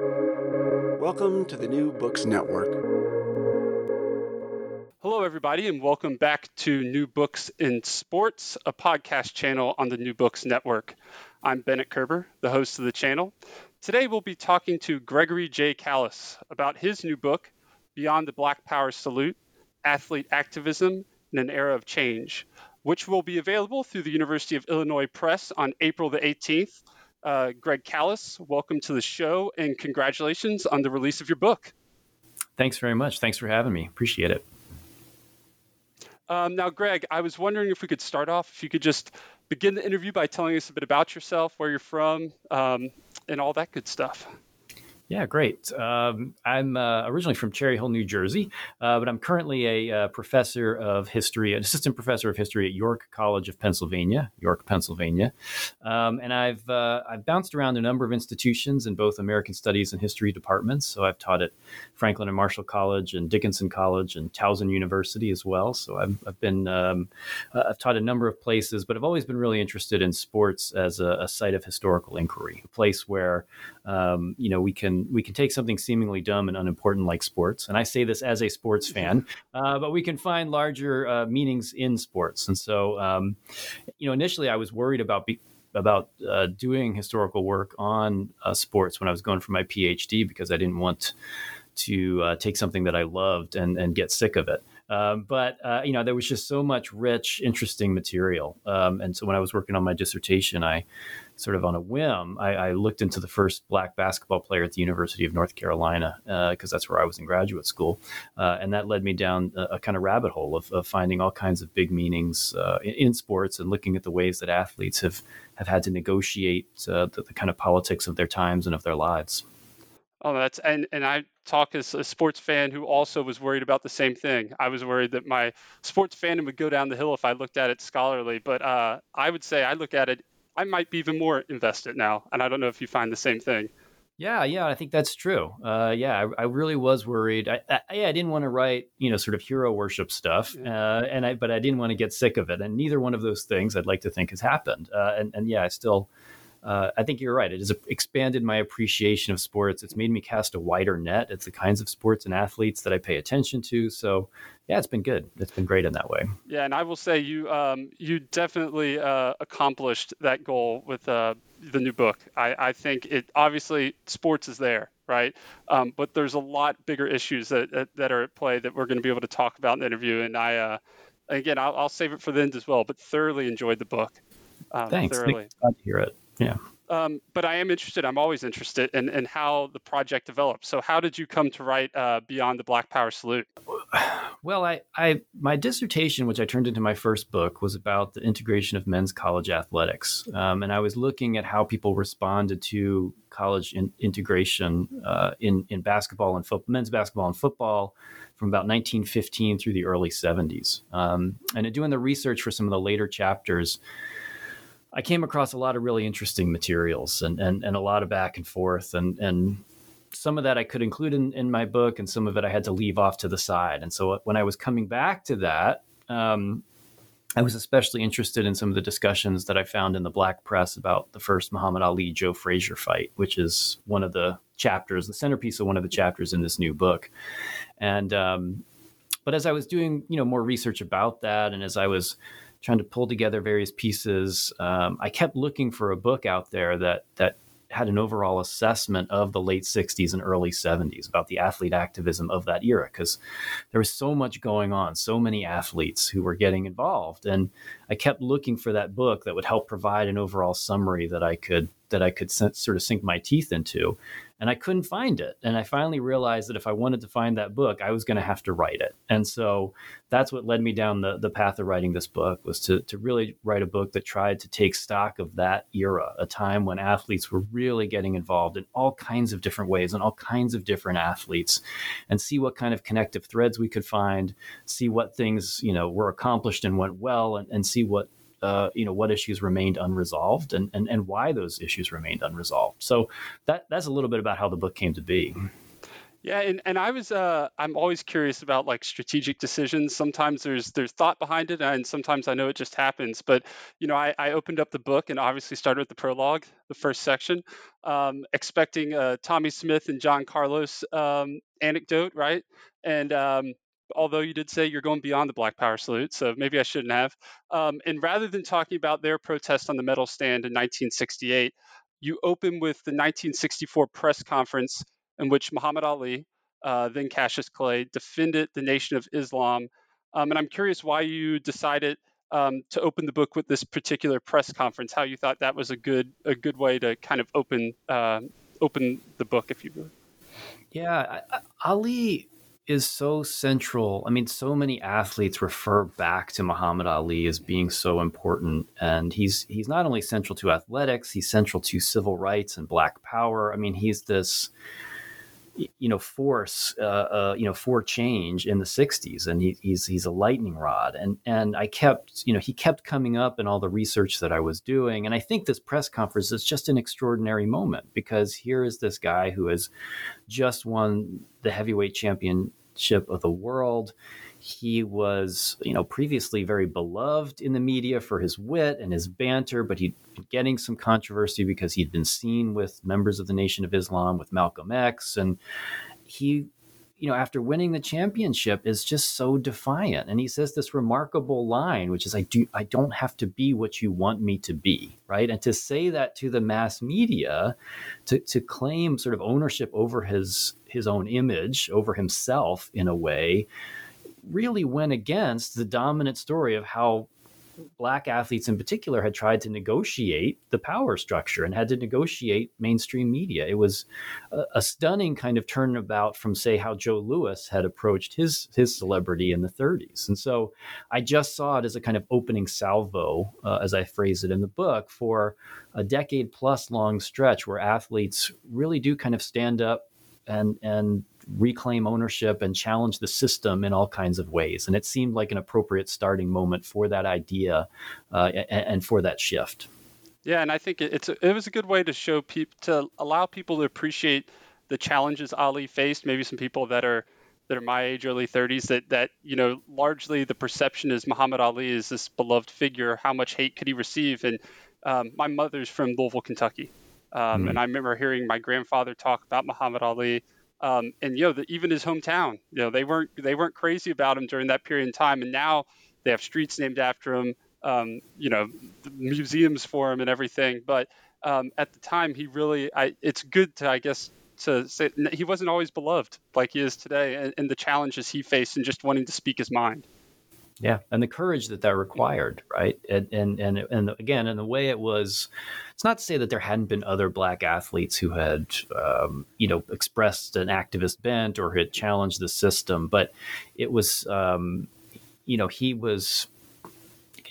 Welcome to the New Books Network. Hello, everybody, and welcome back to New Books in Sports, a podcast channel on the New Books Network. I'm Bennett Koerber, the host of the channel. Today, we'll be talking to Gregory J. Kaliss about his new book, Beyond the Black Power Salute Athlete Activism in an Era of Change, which will be available through the University of Illinois Press on April the 18th. Uh, Greg Kaliss, welcome to the show and congratulations on the release of your book. Thanks very much. Thanks for having me. Appreciate it. Um, now, Greg, I was wondering if we could start off, if you could just begin the interview by telling us a bit about yourself, where you're from, um, and all that good stuff. Yeah, great. Um, I'm uh, originally from Cherry Hill, New Jersey, uh, but I'm currently a uh, professor of history, an assistant professor of history at York College of Pennsylvania, York, Pennsylvania. Um, and I've uh, I've bounced around a number of institutions in both American Studies and History departments. So I've taught at Franklin and Marshall College and Dickinson College and Towson University as well. So I've, I've been um, uh, I've taught a number of places, but I've always been really interested in sports as a, a site of historical inquiry, a place where um, you know we can we can take something seemingly dumb and unimportant like sports, and I say this as a sports fan, uh, but we can find larger uh, meanings in sports. And so, um, you know, initially I was worried about. Be- about uh, doing historical work on uh, sports when I was going for my PhD because I didn't want to uh, take something that I loved and, and get sick of it. Um, but uh, you know, there was just so much rich, interesting material. Um, and so when I was working on my dissertation, I sort of on a whim, I, I, looked into the first black basketball player at the University of North Carolina because uh, that's where I was in graduate school, uh, and that led me down a, a kind of rabbit hole of, of, finding all kinds of big meanings uh, in, in, sports and looking at the ways that athletes have have had to negotiate uh, the, the kind of politics of their times and of their lives. Oh, that's and and I talk as a sports fan who also was worried about the same thing. I was worried that my sports fandom would go down the hill if I looked at it scholarly, but uh, I would say I look at it I might be even more invested now. And I don't know if you find the same thing. Yeah, yeah, I think that's true. Uh, yeah, I, I, really was worried. I, I, I, didn't want to write, you know, sort of hero worship stuff, yeah. uh, and I, but I didn't want to get sick of it. And neither one of those things I'd like to think has happened. Uh, and, and yeah, I still, uh, I think you're right. It has expanded my appreciation of sports. It's made me cast a wider net. It's the kinds of sports and athletes that I pay attention to. So, yeah, it's been good. It's been great in that way. Yeah, and I will say you um, you definitely uh, accomplished that goal with uh, the new book. I, I think it obviously sports is there, right? Um, but there's a lot bigger issues that that are at play that we're going to be able to talk about in the interview. And I uh, again, I'll, I'll, save it for the end as well. But thoroughly enjoyed the book. Um, Thanks. Thoroughly. Glad to hear it. Yeah. Um, but I am interested. I'm always interested in, in how the project developed. So, how did you come to write uh, Beyond the Black Power Salute? Well, I, I, my dissertation, which I turned into my first book, was about the integration of men's college athletics, um, and I was looking at how people responded to college in, integration uh, in in basketball and fo- men's basketball and football from about 1915 through the early 70s. Um, and in doing the research for some of the later chapters. I came across a lot of really interesting materials and, and, and a lot of back and forth and, and some of that I could include in, in my book and some of it I had to leave off to the side. And so when I was coming back to that, um, I was especially interested in some of the discussions that I found in the black press about the first Muhammad Ali Joe Frazier fight, which is one of the chapters, the centerpiece of one of the chapters in this new book. And um, but as I was doing, you know, more research about that, and as I was trying to pull together various pieces. Um, I kept looking for a book out there that that had an overall assessment of the late 60s and early 70s about the athlete activism of that era because there was so much going on, so many athletes who were getting involved. And I kept looking for that book that would help provide an overall summary that I could that I could sort of sink my teeth into and I couldn't find it. And I finally realized that if I wanted to find that book, I was going to have to write it. And so that's what led me down the, the path of writing this book was to, to really write a book that tried to take stock of that era, a time when athletes were really getting involved in all kinds of different ways and all kinds of different athletes and see what kind of connective threads we could find, see what things, you know, were accomplished and went well and, and see what uh, you know what issues remained unresolved and, and and why those issues remained unresolved. So that that's a little bit about how the book came to be. Yeah, and, and I was uh, I'm always curious about like strategic decisions. Sometimes there's there's thought behind it, and sometimes I know it just happens. But you know, I, I opened up the book and obviously started with the prologue, the first section, um, expecting a Tommie Smith and John Carlos um, anecdote, right? And um, although you did say you're going beyond the Black Power salute, so maybe I shouldn't have. Um, and rather than talking about their protest on the medal stand in 1968, you open with the 1964 press conference in which Muhammad Ali, uh, then Cassius Clay, defended the Nation of Islam. Um, and I'm curious why you decided um, to open the book with this particular press conference. How you thought that was a good a good way to kind of open uh, open the book, if you will. Yeah, Ali is so central. I mean, so many athletes refer back to Muhammad Ali as being so important, and he's he's not only central to athletics, he's central to civil rights and Black Power. I mean, he's this you know force uh, uh, you know for change in the 60s and he, he's he's a lightning rod. And and I kept you know he kept coming up in all the research that I was doing. And I think this press conference is just an extraordinary moment because here is this guy who has just won the heavyweight championship of the world he was, you know, previously very beloved in the media for his wit and his banter, but he'd been getting some controversy because he'd been seen with members of the Nation of Islam, with Malcolm X, and he you know, after winning the championship, is just so defiant. And he says this remarkable line, which is, "I do, I don't have to be what you want me to be." Right, and to say that to the mass media, to to claim sort of ownership over his his own image, over himself in a way, really went against the dominant story of how black athletes in particular had tried to negotiate the power structure and had to negotiate mainstream media. It was a, a, stunning kind of turnabout from, say, how Joe Louis had approached his his celebrity in the 30s. And so I just saw it as a kind of opening salvo, uh, as I phrase it in the book, for a decade plus long stretch where athletes really do kind of stand up and and reclaim ownership and challenge the system in all kinds of ways. And it seemed like an appropriate starting moment for that idea uh, and, and, for that shift. Yeah, and I think it's a, it was a good way to show people to allow people to appreciate the challenges Ali faced. Maybe some people that are that are my age, early 30s, that that you know largely the perception is Muhammad Ali is this beloved figure. How much hate could he receive? And um, my mother's from Louisville, Kentucky. Um, mm-hmm. And I remember hearing my grandfather talk about Muhammad Ali um, and you know, the, even his hometown, you know, they weren't they weren't crazy about him during that period in time, and now they have streets named after him, um, you know, museums for him and everything. But um, at the time, he really, I, it's good to, I guess, to say he wasn't always beloved like he is today, and, and the challenges he faced and just wanting to speak his mind. Yeah, and the courage that that required, right? And and and and again, and the way it was, it's not to say that there hadn't been other black athletes who had, um, you know, expressed an activist bent or had challenged the system, but it was, um, you know, he was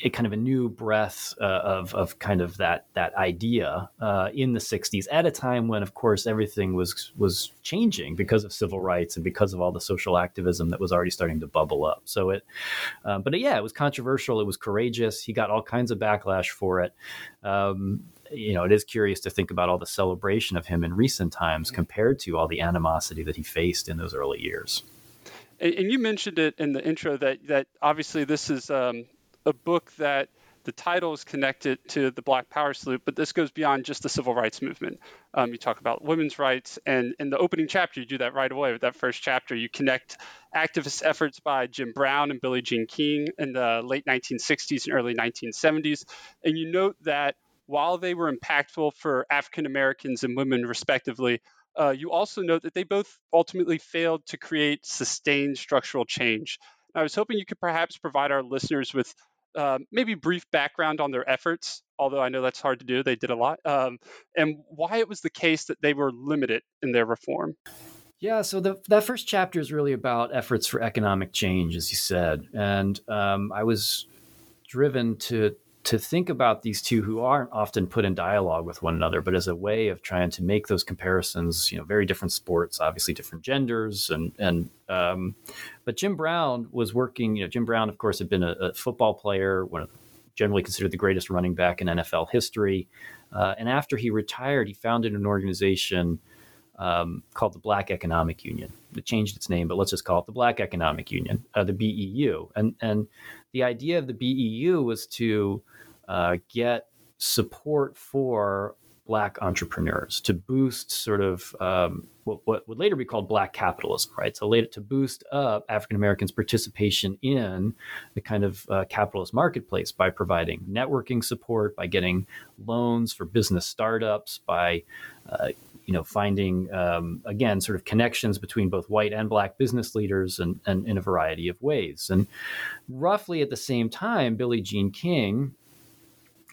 a kind of a new breath uh, of of kind of that that idea uh, in the 60s at a time when of course everything was was changing because of civil rights and because of all the social activism that was already starting to bubble up so it um, but yeah it was controversial it was courageous he got all kinds of backlash for it um, you know, it is curious to think about all the celebration of him in recent times compared to all the animosity that he faced in those early years. And, and you mentioned it in the intro that that obviously this is um, a book that the title is connected to the Black Power salute, but this goes beyond just the civil rights movement. Um, you talk about women's rights, and in the opening chapter, you do that right away with that first chapter. You connect activist efforts by Jim Brown and Billie Jean King in the late 1960s and early 1970s, and you note that while they were impactful for African Americans and women, respectively, uh, you also note that they both ultimately failed to create sustained structural change. I was hoping you could perhaps provide our listeners with uh, maybe brief background on their efforts, although I know that's hard to do. They did a lot, um, and why it was the case that they were limited in their reform. Yeah, so the, that first chapter is really about efforts for economic change, as you said, and um, I was driven to to think about these two who aren't often put in dialogue with one another, but as a way of trying to make those comparisons, you know, very different sports, obviously different genders, and and um, but Jim Brown was working. You know, Jim Brown, of course, had been a, a football player, one of generally considered the greatest running back in NFL history, uh, and after he retired, he founded an organization um, called the Black Economic Union. It changed its name, but let's just call it the Black Economic Union, uh, the BEU. And and the idea of the BEU was to uh, get support for black entrepreneurs to boost sort of um, what, what, would later be called black capitalism, right? So later to boost up African Americans' participation in the kind of uh, capitalist marketplace by providing networking support, by getting loans for business startups, by uh, you know finding um, again sort of connections between both white and black business leaders and, and in a variety of ways. And roughly at the same time, Billie Jean King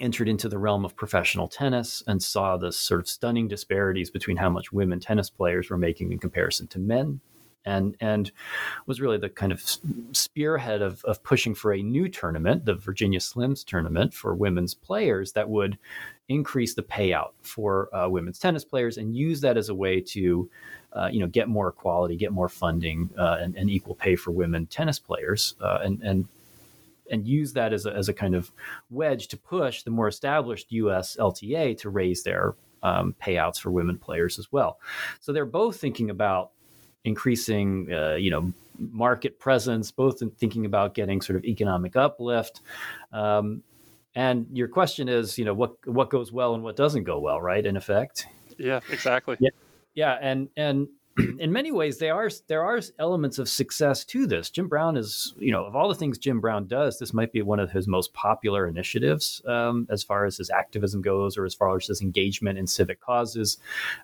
entered into the realm of professional tennis and saw the sort of stunning disparities between how much women tennis players were making in comparison to men and and was really the kind of spearhead of, of pushing for a new tournament, the Virginia Slims tournament for women's players that would increase the payout for uh, women's tennis players and use that as a way to uh, you know get more equality, get more funding, uh, and, and, equal pay for women tennis players, uh, and and and use that as a, as a kind of wedge to push the more established U.S. LTA to raise their um, payouts for women players as well. So they're both thinking about increasing, uh, you know, market presence, both in thinking about getting sort of economic uplift. Um, and your question is, you know, what what goes well and what doesn't go well, right? In effect. Yeah, exactly. Yeah, yeah, and and in many ways, there are there are elements of success to this. Jim Brown is, you know, of all the things Jim Brown does, this might be one of his most popular initiatives um, as far as his activism goes, or as far as his engagement in civic causes.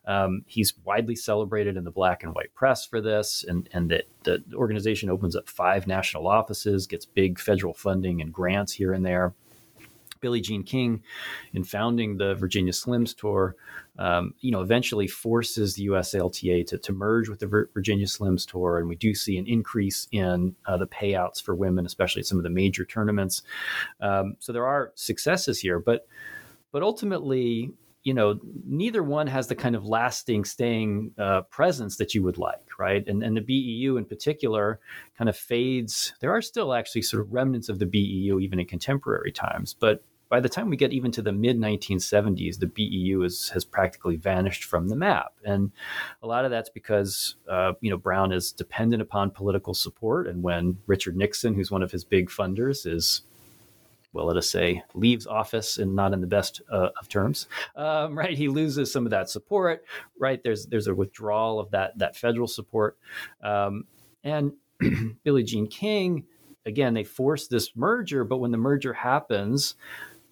Um, he's widely celebrated in the black and white press for this, and and that the organization opens up five national offices, gets big federal funding and grants here and there. Billie Jean King, in founding the Virginia Slims Tour, um, you know, eventually forces the USLTA to, to merge with the Virginia Slims Tour, and we do see an increase in uh, the payouts for women, especially at some of the major tournaments. Um, so there are successes here, but but ultimately, you know, neither one has the kind of lasting, staying uh, presence that you would like, right? And and the BEU in particular kind of fades. There are still actually sort of remnants of the BEU even in contemporary times, but by the time we get even to the mid 1970s, the BEU is, has practically vanished from the map, and a lot of that's because uh, you know Brown is dependent upon political support, and when Richard Nixon, who's one of his big funders, is well, let us say, leaves office and not in the best uh, of terms, um, right? He loses some of that support, right? There's there's a withdrawal of that that federal support, um, and Billie Jean King, again, they force this merger, but when the merger happens,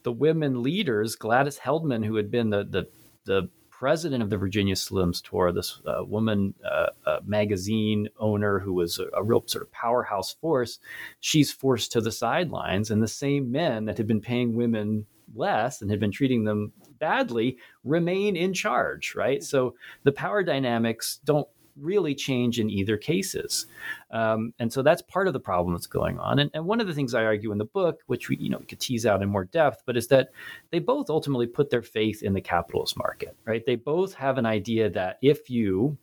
the women leaders, Gladys Heldman, who had been the the, the president of the Virginia Slims Tour, this uh, woman uh, uh, magazine owner who was a, a, real sort of powerhouse force, she's forced to the sidelines. And the same men that had been paying women less and had been treating them badly remain in charge, right? So the power dynamics don't really change in either cases. Um, and so that's part of the problem that's going on. And, and, one of the things I argue in the book, which we, you know, we could tease out in more depth, but is that they both ultimately put their faith in the capitalist market, right? They both have an idea that if you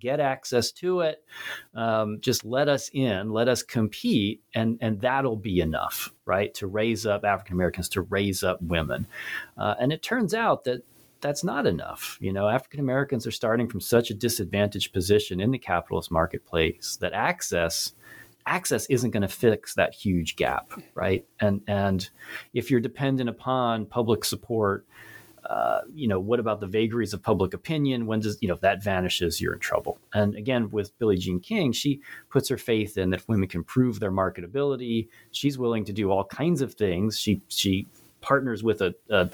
get access to it, um, just let us in, let us compete, and and that'll be enough, right, to raise up African Americans, to raise up women. Uh, and it turns out that that's not enough. You know, African Americans are starting from such a disadvantaged position in the capitalist marketplace that access access isn't going to fix that huge gap, right? And and if you're dependent upon public support, uh, you know, what about the vagaries of public opinion? When does you know if that vanishes, you're in trouble. And again, with Billie Jean King, she puts her faith in that women can prove their marketability, she's willing to do all kinds of things. She she partners with a, a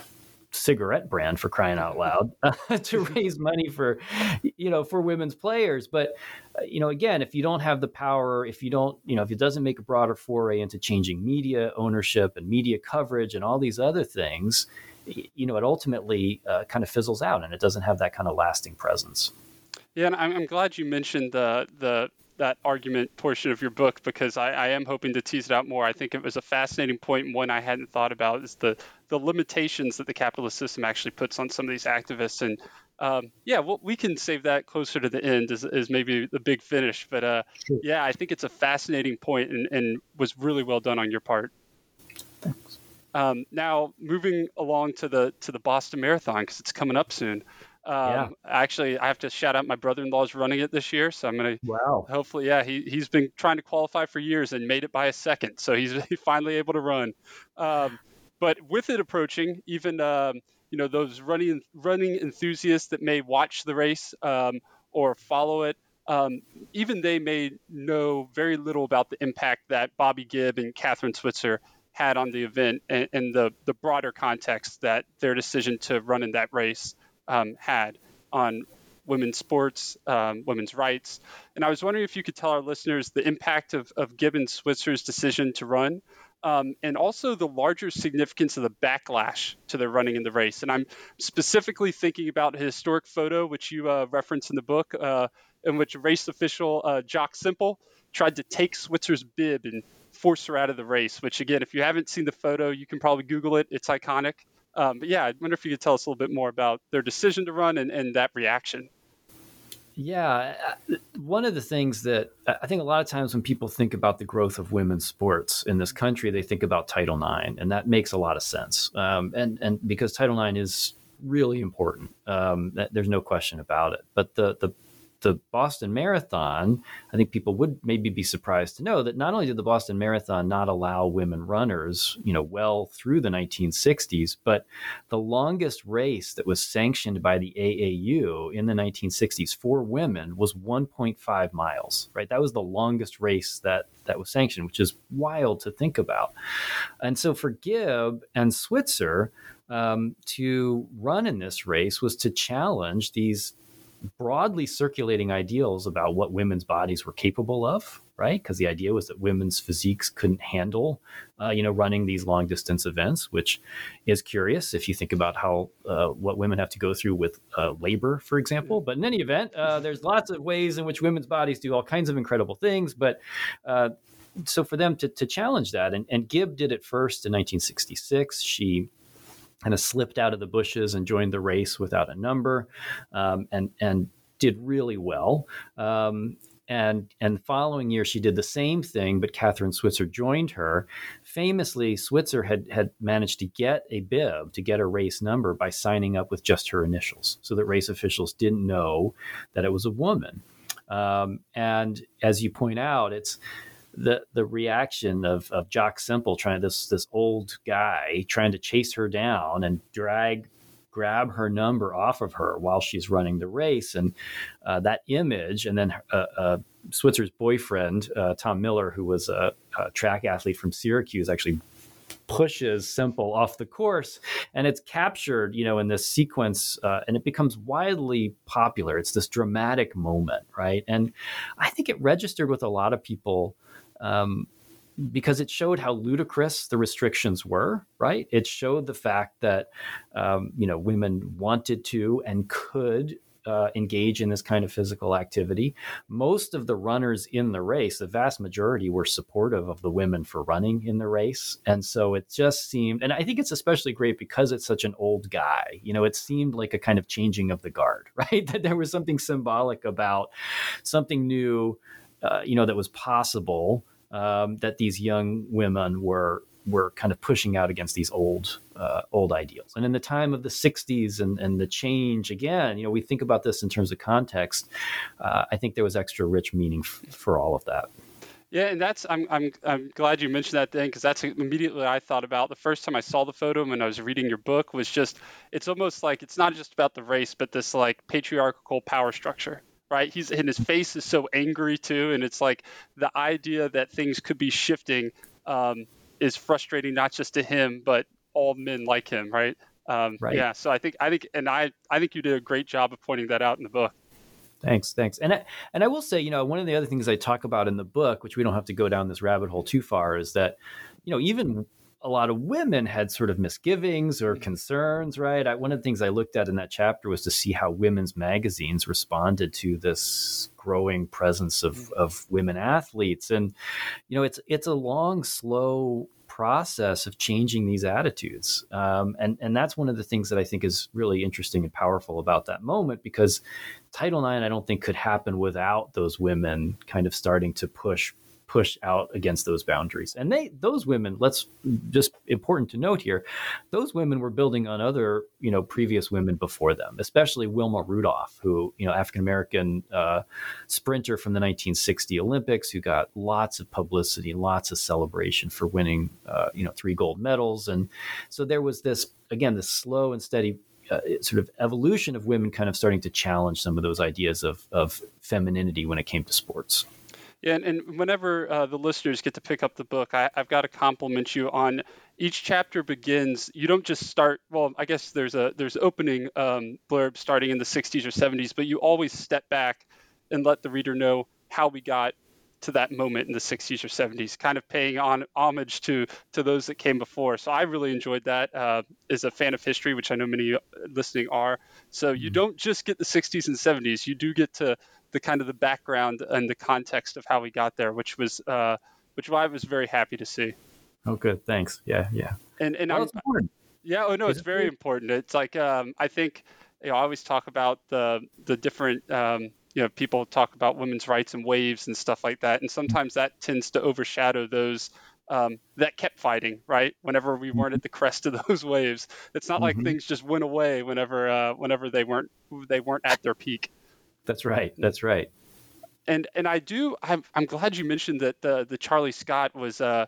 cigarette brand for crying out loud uh, to raise money for you know for women's players. But uh, you know again if you don't have the power if you don't you know if it doesn't make a broader foray into changing media ownership and media coverage and all these other things you know it ultimately uh, kind of fizzles out and it doesn't have that kind of lasting presence. Yeah and i'm, I'm glad you mentioned the the that argument portion of your book because I, I, am hoping to tease it out more. I think it was a fascinating point and one I hadn't thought about is the the limitations that the capitalist system actually puts on some of these activists. And um, yeah, well, we can save that closer to the end as, as maybe the big finish. But uh, sure. yeah, I think it's a fascinating point and, and was really well done on your part. Thanks. Um, now moving along to the to the Boston Marathon because it's coming up soon. Um, Yeah. Actually, I have to shout out my brother-in-law's running it this year, so I'm gonna Wow. hopefully, yeah, he he's been trying to qualify for years and made it by a second, so he's finally able to run. Um, but with it approaching, even um, you know those running running enthusiasts that may watch the race um, or follow it, um, even they may know very little about the impact that Bobbi Gibb and Kathrine Switzer had on the event and, and the the broader context that their decision to run in that race um, had on women's sports, um, women's rights. And I was wondering if you could tell our listeners the impact of, of Gibb and Switzer's decision to run, um, and also the larger significance of the backlash to their running in the race. And I'm specifically thinking about a historic photo, which you uh, reference in the book, uh, in which race official uh, Jock Semple tried to take Switzer's bib and force her out of the race. Which, again, if you haven't seen the photo, you can probably Google it. It's iconic. Um, but yeah, I wonder if you could tell us a little bit more about their decision to run and, and that reaction. Yeah, one of the things that I think a lot of times when people think about the growth of women's sports in this country, they think about Title IX, and that makes a lot of sense. Um, and and because Title IX is really important, um, there's no question about it. But the the the Boston Marathon, I think people would maybe be surprised to know that not only did the Boston Marathon not allow women runners, you know, well through the 1960s, but the longest race that was sanctioned by the AAU in the 1960s for women was 1.5 miles. Right, that was the longest race that that was sanctioned, which is wild to think about. And so for Gibb and Switzer um, to run in this race was to challenge these broadly circulating ideals about what women's bodies were capable of right? Because the idea was that women's physiques couldn't handle uh, you know running these long distance events which is curious if you think about how uh, what women have to go through with uh, labor for example. But in any event uh, there's lots of ways in which women's bodies do all kinds of incredible things. But uh, so for them to, to challenge that and, and gibb did it first in 1966 she kind of slipped out of the bushes and joined the race without a number, um, and and did really well. Um, and and the following year she did the same thing, but Kathrine Switzer joined her. Famously, Switzer had had managed to get a bib to get a race number by signing up with just her initials, so that race officials didn't know that it was a woman. Um, and as you point out, it's the the reaction of of Jock Semple trying this this old guy trying to chase her down and drag grab her number off of her while she's running the race. And uh, that image and then uh, uh, Switzer's boyfriend uh, Tom Miller who was a, a, track athlete from Syracuse actually pushes Semple off the course. And it's captured you know in this sequence uh, and it becomes widely popular. It's this dramatic moment right? And I think it registered with a lot of people um, because it showed how ludicrous the restrictions were. Right? It showed the fact that um, you know women wanted to and could. Uh, engage in this kind of physical activity. Most of the runners in the race, the vast majority, were supportive of the women for running in the race. And so it just seemed, and I think it's especially great because it's such an old guy. You know, it seemed like a kind of changing of the guard, right? That there was something symbolic about something new, uh, you know, that was possible um, that these young women were were kind of pushing out against these old uh, old ideals. And in the time of the '60s and, and the change, again, you know, we think about this in terms of context. Uh, I think there was extra rich meaning f- for all of that. Yeah, and that's I'm I'm I'm glad you mentioned that thing because that's immediately I thought about the first time I saw the photo when I was reading your book was just it's almost like it's not just about the race but this like patriarchal power structure right? He's and his face is so angry too, and it's like the idea that things could be shifting um, is frustrating not just to him but all men like him, right? Um, right. Yeah. So I think I think and I I think you did a great job of pointing that out in the book. Thanks, thanks. And I, and I will say, you know, one of the other things I talk about in the book, which we don't have to go down this rabbit hole too far, is that, you know, even a lot of women had sort of misgivings or mm-hmm. concerns, right? I, one of the things I looked at in that chapter was to see how women's magazines responded to this growing presence of, mm-hmm. of women athletes. And, you know, it's it's a long, slow process of changing these attitudes. Um, and, and that's one of the things that I think is really interesting and powerful about that moment because Title IX, I don't think, could happen without those women kind of starting to push push out against those boundaries. And they those women, let's just important to note here, those women were building on other you know previous women before them, especially Wilma Rudolph, who you know African American uh, sprinter from the 1960 Olympics, who got lots of publicity, lots of celebration for winning uh, you know three gold medals, and so there was this again this slow and steady uh, sort of evolution of women kind of starting to challenge some of those ideas of, of femininity when it came to sports. Yeah, and, and whenever uh, the listeners get to pick up the book, I, have got to compliment you on each chapter begins. You don't just start. Well, I guess there's a there's opening um, blurb starting in the 60s or 70s, but you always step back and let the reader know how we got to that moment in the 60s or 70s, kind of paying on homage to to those that came before. So I really enjoyed that. Uh, as a fan of history, which I know many listening are. So you mm-hmm. don't just get the 60s and 70s; you do get to the kind of the background and the context of how we got there, which was uh, which I was very happy to see. Oh, good. Thanks. Yeah, yeah. And and well, important. Yeah. Oh no, it's very important. It's like um, I think you know I always talk about the the different um, you know people talk about women's rights and waves and stuff like that and sometimes that tends to overshadow those um, that kept fighting right whenever we weren't at the crest of those waves it's not mm-hmm. like things just went away whenever uh, whenever they weren't they weren't at their peak that's right that's right and and i do i'm, I'm glad you mentioned that the the charlie scott was uh,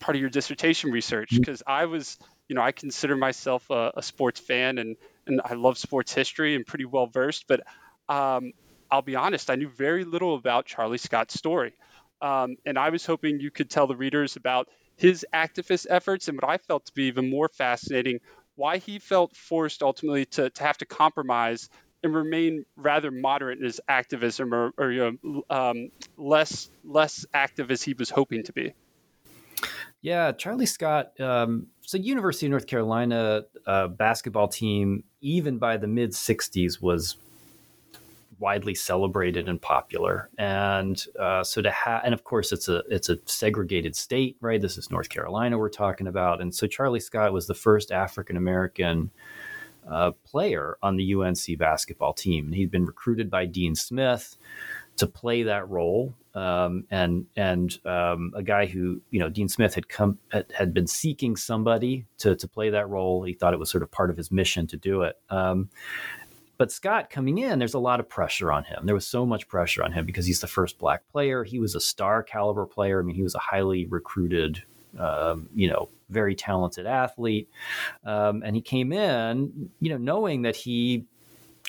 part of your dissertation research because mm-hmm. i was you know i consider myself a, a sports fan and and i love sports history and pretty well versed but um, I'll be honest, I knew very little about Charlie Scott's story. Um, and I was hoping you could tell the readers about his activist efforts and what I felt to be even more fascinating, why he felt forced ultimately to, to have to compromise and remain rather moderate in his activism or, or you know, um, less less active as he was hoping to be. Yeah, Charlie Scott. Um, so, University of North Carolina uh, basketball team, even by the mid '60s, was widely celebrated and popular. And uh, so to have, and of course, it's a it's a segregated state, right? This is North Carolina we're talking about, and so Charlie Scott was the first African American. Uh, player on the UNC basketball team. And he'd been recruited by Dean Smith to play that role. Um, and and um, a guy who you know Dean Smith had come had, had, been seeking somebody to to play that role. He thought it was sort of part of his mission to do it. Um, but Scott coming in, there's a lot of pressure on him. There was so much pressure on him because he's the first black player. He was a star caliber player. I mean, he was a highly recruited, um, you know, very talented athlete. Um, and he came in, you know, knowing that he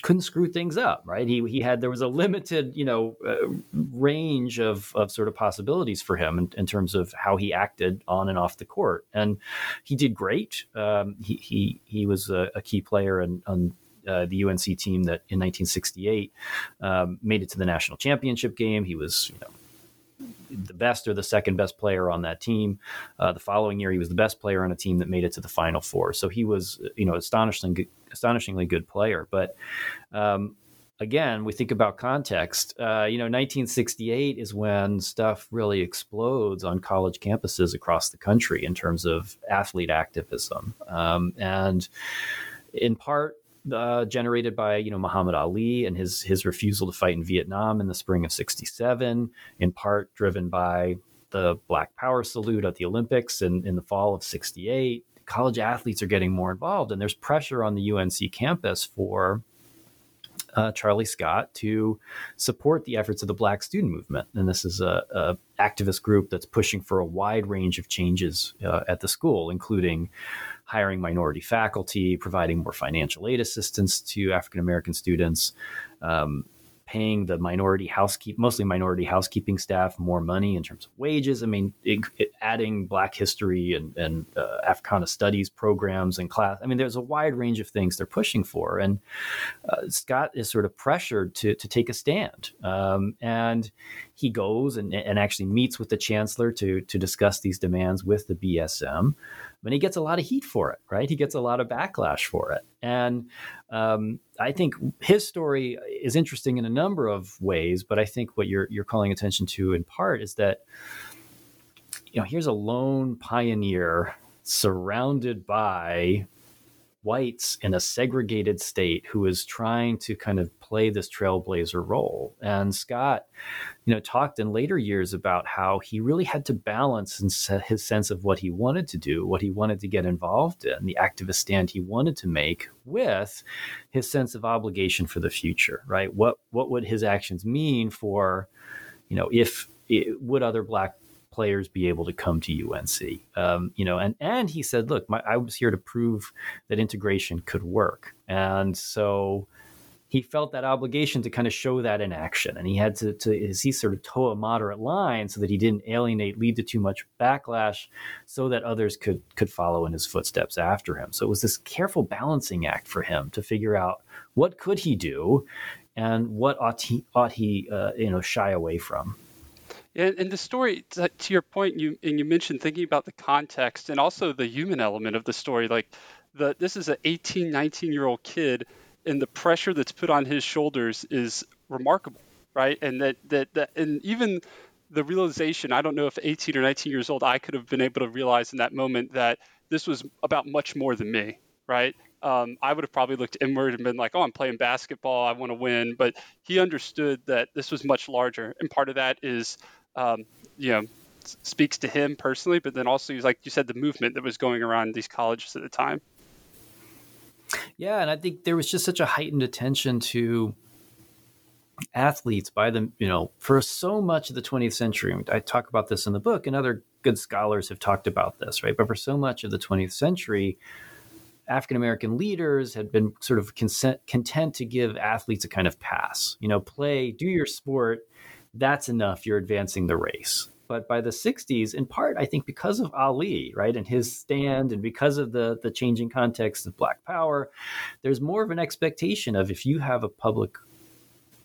couldn't screw things up, right? He he had there was a limited, you know, uh, range of of sort of possibilities for him in, in, terms of how he acted on and off the court, and he did great. Um, he he he was a, a key player on uh, the UNC team that in 1968 um, made it to the national championship game. He was, you know, the best or the second best player on that team. Uh, the following year, he was the best player on a team that made it to the Final Four. So he was, you know, astonishingly, astonishingly good player. But um, again, we think about context. Uh, you know, 1968 is when stuff really explodes on college campuses across the country in terms of athlete activism, um, and in part uh, generated by you know Muhammad Ali and his his refusal to fight in Vietnam in the spring of '67, in part driven by the Black Power salute at the Olympics in, in the fall of '68. College athletes are getting more involved, and there's pressure on the UNC campus for uh, Charlie Scott to support the efforts of the Black Student Movement. And this is a, a activist group that's pushing for a wide range of changes uh, at the school, including hiring minority faculty, providing more financial aid assistance to African American students, um, paying the minority housekeep, mostly minority housekeeping staff more money in terms of wages. I mean, it, it, adding Black history and, and uh, Africana studies programs and class. I mean, there's a wide range of things they're pushing for, and uh, Scott is sort of pressured to to take a stand, um, and he goes and, and actually meets with the chancellor to to discuss these demands with the BSM and he gets a lot of heat for it, right? He gets a lot of backlash for it. And um, I think his story is interesting in a number of ways, but I think what you're, you're calling attention to in part is that, you know, here's a lone pioneer surrounded by whites in a segregated state who is trying to kind of play this trailblazer role. And Scott, you know, talked in later years about how he really had to balance his sense of what he wanted to do, what he wanted to get involved in, the activist stand he wanted to make with his sense of obligation for the future, right? What what would his actions mean for, you know, if it, would other black players be able to come to UNC? Um, you know, and and he said, look, my, I was here to prove that integration could work, and so he felt that obligation to kind of show that in action, and he had to, to he sort of toe a moderate line so that he didn't alienate, lead to too much backlash, so that others could could follow in his footsteps after him. So it was this careful balancing act for him to figure out what could he do, and what ought he ought he uh, you know shy away from. And, and the story, to, to your point, you and you mentioned thinking about the context and also the human element of the story. Like, the this is an 18, 19 year old kid, and the pressure that's put on his shoulders is remarkable, right? And that that, that and even the realization, I don't know if 18 or 19 years old, I could have been able to realize in that moment that this was about much more than me, right? Um, I would have probably looked inward and been like, oh, I'm playing basketball. I want to win. But he understood that this was much larger. And part of that is um, you know, speaks to him personally, but then also, like you said, the movement that was going around these colleges at the time. Yeah, and I think there was just such a heightened attention to athletes by the you know for so much of the 20th century i talk about this in the book and other good scholars have talked about this right but for so much of the 20th century african american leaders had been sort of consent, content to give athletes a kind of pass you know play do your sport that's enough. You're advancing the race. But by the 60s, in part, I think because of Ali, right, and his stand, and because of the the changing context of Black Power, there's more of an expectation of if you have a public,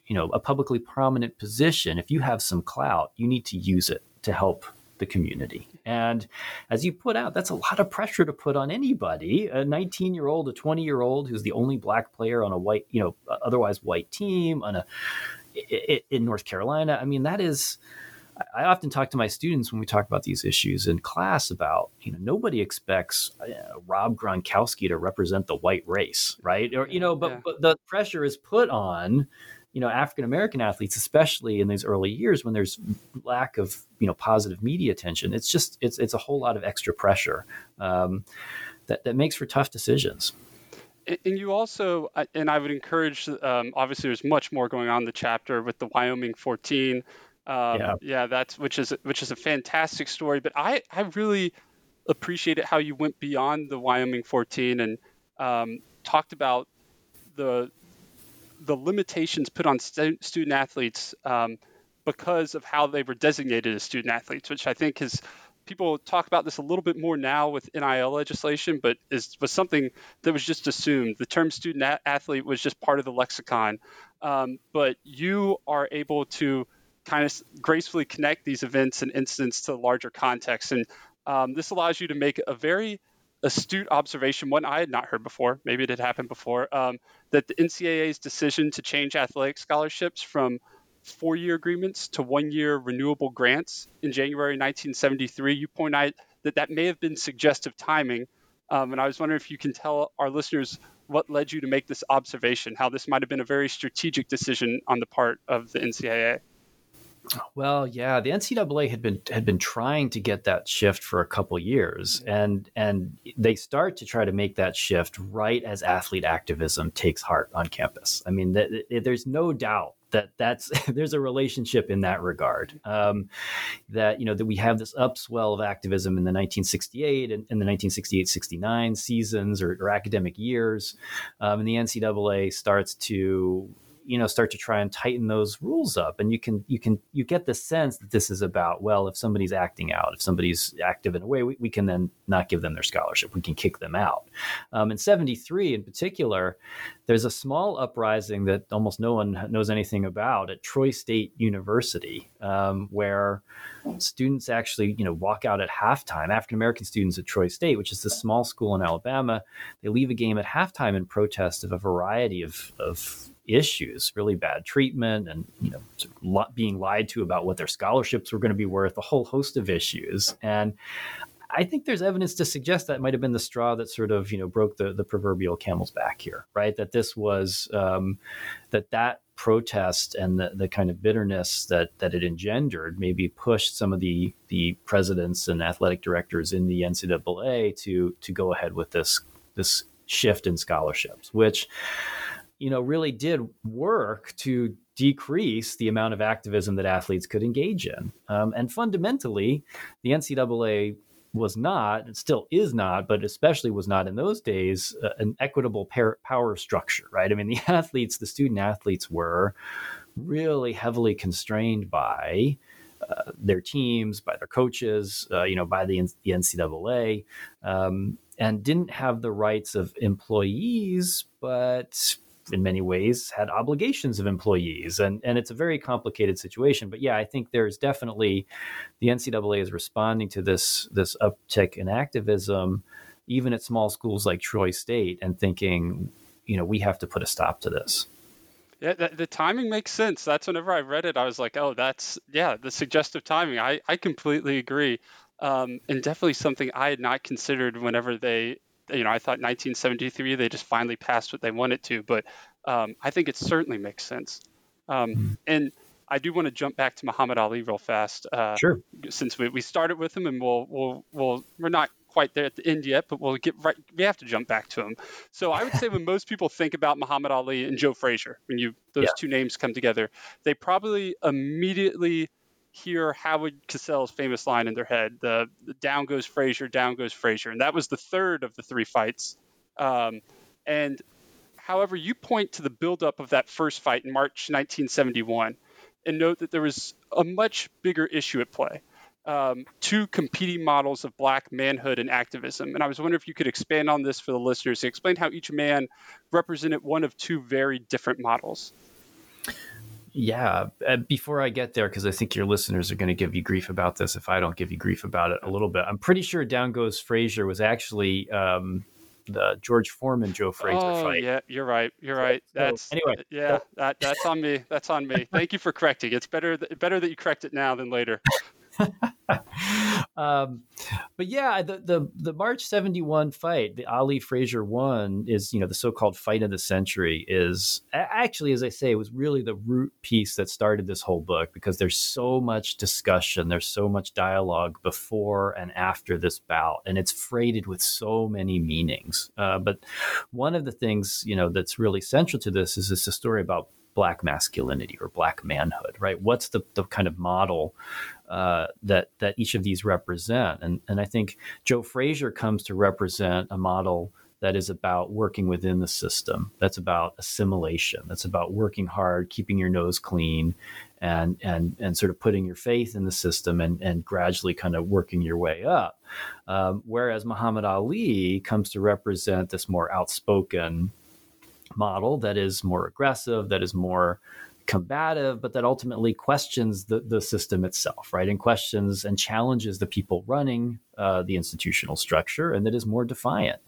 you know, a publicly prominent position, if you have some clout, you need to use it to help the community. And as you put out, that's a lot of pressure to put on anybody. A 19 year old, a 20 year old who's the only black player on a white, you know, otherwise white team on a in North Carolina. I mean, that is. I often talk to my students when we talk about these issues in class about, you know, nobody expects uh, Rob Gronkowski to represent the white race, right? Or, you know, but, yeah. but the pressure is put on, you know, African American athletes, especially in these early years when there's lack of, you know, positive media attention. It's just, it's, it's a whole lot of extra pressure um, that, that makes for tough decisions and you also, and I would encourage. Um, obviously, there's much more going on in the chapter with the Wyoming 14. Um, yeah. yeah, that's which is which is a fantastic story. But I I really appreciated how you went beyond the Wyoming 14 and um, talked about the the limitations put on st- student athletes um, because of how they were designated as student athletes, which I think is people talk about this a little bit more now with NIL legislation, but is was something that was just assumed. The term student a- athlete was just part of the lexicon. Um, but you are able to kind of gracefully connect these events and incidents to the larger context, and um, this allows you to make a very astute observation, one I had not heard before. Maybe it had happened before. Um, that the NCAA's decision to change athletic scholarships from four year agreements to one year renewable grants in January 1973. You point out that that may have been suggestive timing. Um, and I was wondering if you can tell our listeners what led you to make this observation, how this might have been a very strategic decision on the part of the NCAA. Well, yeah, the NCAA had been had been trying to get that shift for a couple years, and and they start to try to make that shift right as athlete activism takes heart on campus. I mean, th- th- there's no doubt that that's there's a relationship in that regard. Um, that you know that we have this upswell of activism in the 1968 and in the 1968-69 seasons or, or academic years, um, and the NCAA starts to you know start to try and tighten those rules up. And you can you can you get the sense that this is about well if somebody's acting out if somebody's active in a way we, we can then not give them their scholarship. We can kick them out. Um, in 73 in particular there's a small uprising that almost no one knows anything about at troy state university um, where students actually you know walk out at halftime. African american students at troy state which is a small school in alabama they leave a game at halftime in protest of a variety of, of issues, really bad treatment, and you know, being lied to about what their scholarships were going to be worth, a whole host of issues. And I think there's evidence to suggest that might have been the straw that sort of you know broke the the proverbial camel's back here, right? That this was um, that that protest and the, the kind of bitterness that that it engendered maybe pushed some of the the presidents and athletic directors in the NCAA to to go ahead with this this shift in scholarships, which you know really did work to decrease the amount of activism that athletes could engage in. Um, and fundamentally, the NCAA was not, and still is not, but especially was not in those days, uh, an equitable par- power structure, right? I mean, the athletes, the student athletes were really heavily constrained by uh, their teams, by their coaches, uh, you know, by the, the NCAA, um, and didn't have the rights of employees, but in many ways had obligations of employees and and it's a very complicated situation but yeah i think there's definitely the ncaa is responding to this this uptick in activism even at small schools like troy state and thinking you know we have to put a stop to this yeah, the, the, timing makes sense. That's whenever I read it, I was like, oh, that's, yeah, the suggestive timing. I, I completely agree. Um, and definitely something I had not considered whenever they you know, I thought 1973 they just finally passed what they wanted to, but um, I think it certainly makes sense. Um, mm-hmm. And I do want to jump back to Muhammad Ali real fast. Uh, sure. Since we, we started with him, and we'll we'll we'll we're not quite there at the end yet, but we'll get right. We have to jump back to him. So I would say when most people think about Muhammad Ali and Joe Frazier, when you those yeah. two names come together, they probably immediately hear Howard Cosell's famous line in their head: the, the "Down goes Frazier, down goes Frazier," and that was the third of the three fights. Um, and however, you point to the buildup of that first fight in March 1971, and note that there was a much bigger issue at play. Um, two competing models of black manhood and activism. And I was wondering if you could expand on this for the listeners, explain how each man represented one of two very different models. Yeah. Uh, before I get there, because I think your listeners are going to give you grief about this if I don't give you grief about it a little bit. I'm pretty sure Down Goes Frazier was actually um, the George Foreman Joe Frazier oh, fight. Yeah, you're right. You're right. So, that's anyway. Yeah, that, that's on me. That's on me. Thank you for correcting. It's better th- better that you correct it now than later. um, but yeah, the, the the March '71 fight, the Ali Frazier one, is you know the so-called fight of the century. Is actually, as I say, it was really the root piece that started this whole book because there's so much discussion, there's so much dialogue before and after this bout, and it's freighted with so many meanings. Uh, but one of the things you know that's really central to this is this a story about black masculinity or black manhood, right? What's the, the kind of model uh, that that each of these represent? And and I think Joe Frazier comes to represent a model that is about working within the system. That's about assimilation. That's about working hard, keeping your nose clean, and and and sort of putting your faith in the system and and gradually kind of working your way up. Um, whereas Muhammad Ali comes to represent this more outspoken model that is more aggressive, that is more combative, but that ultimately questions the, the system itself, right? And questions and challenges the people running uh, the institutional structure, and that is more defiant.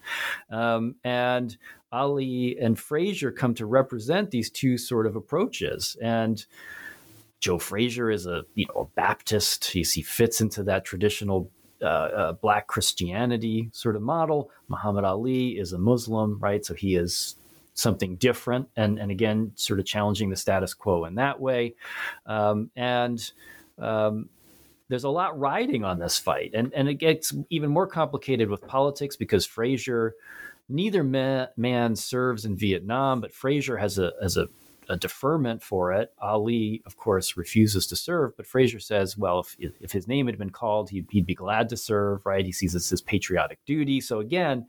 Um, and Ali and Frazier come to represent these two sort of approaches. And Joe Frazier is a you know a Baptist. He, he fits into that traditional uh, uh, black Christianity sort of model. Muhammad Ali is a Muslim, right? So he is something different and and again sort of challenging the status quo in that way um, and um, there's a lot riding on this fight and and it gets even more complicated with politics because Frazier neither man, man serves in Vietnam but Frazier has a has a a deferment for it. Ali, of course, refuses to serve, but Frazier says, well, if, if his name had been called, he'd, he'd be glad to serve, right? He sees this as patriotic duty. So again,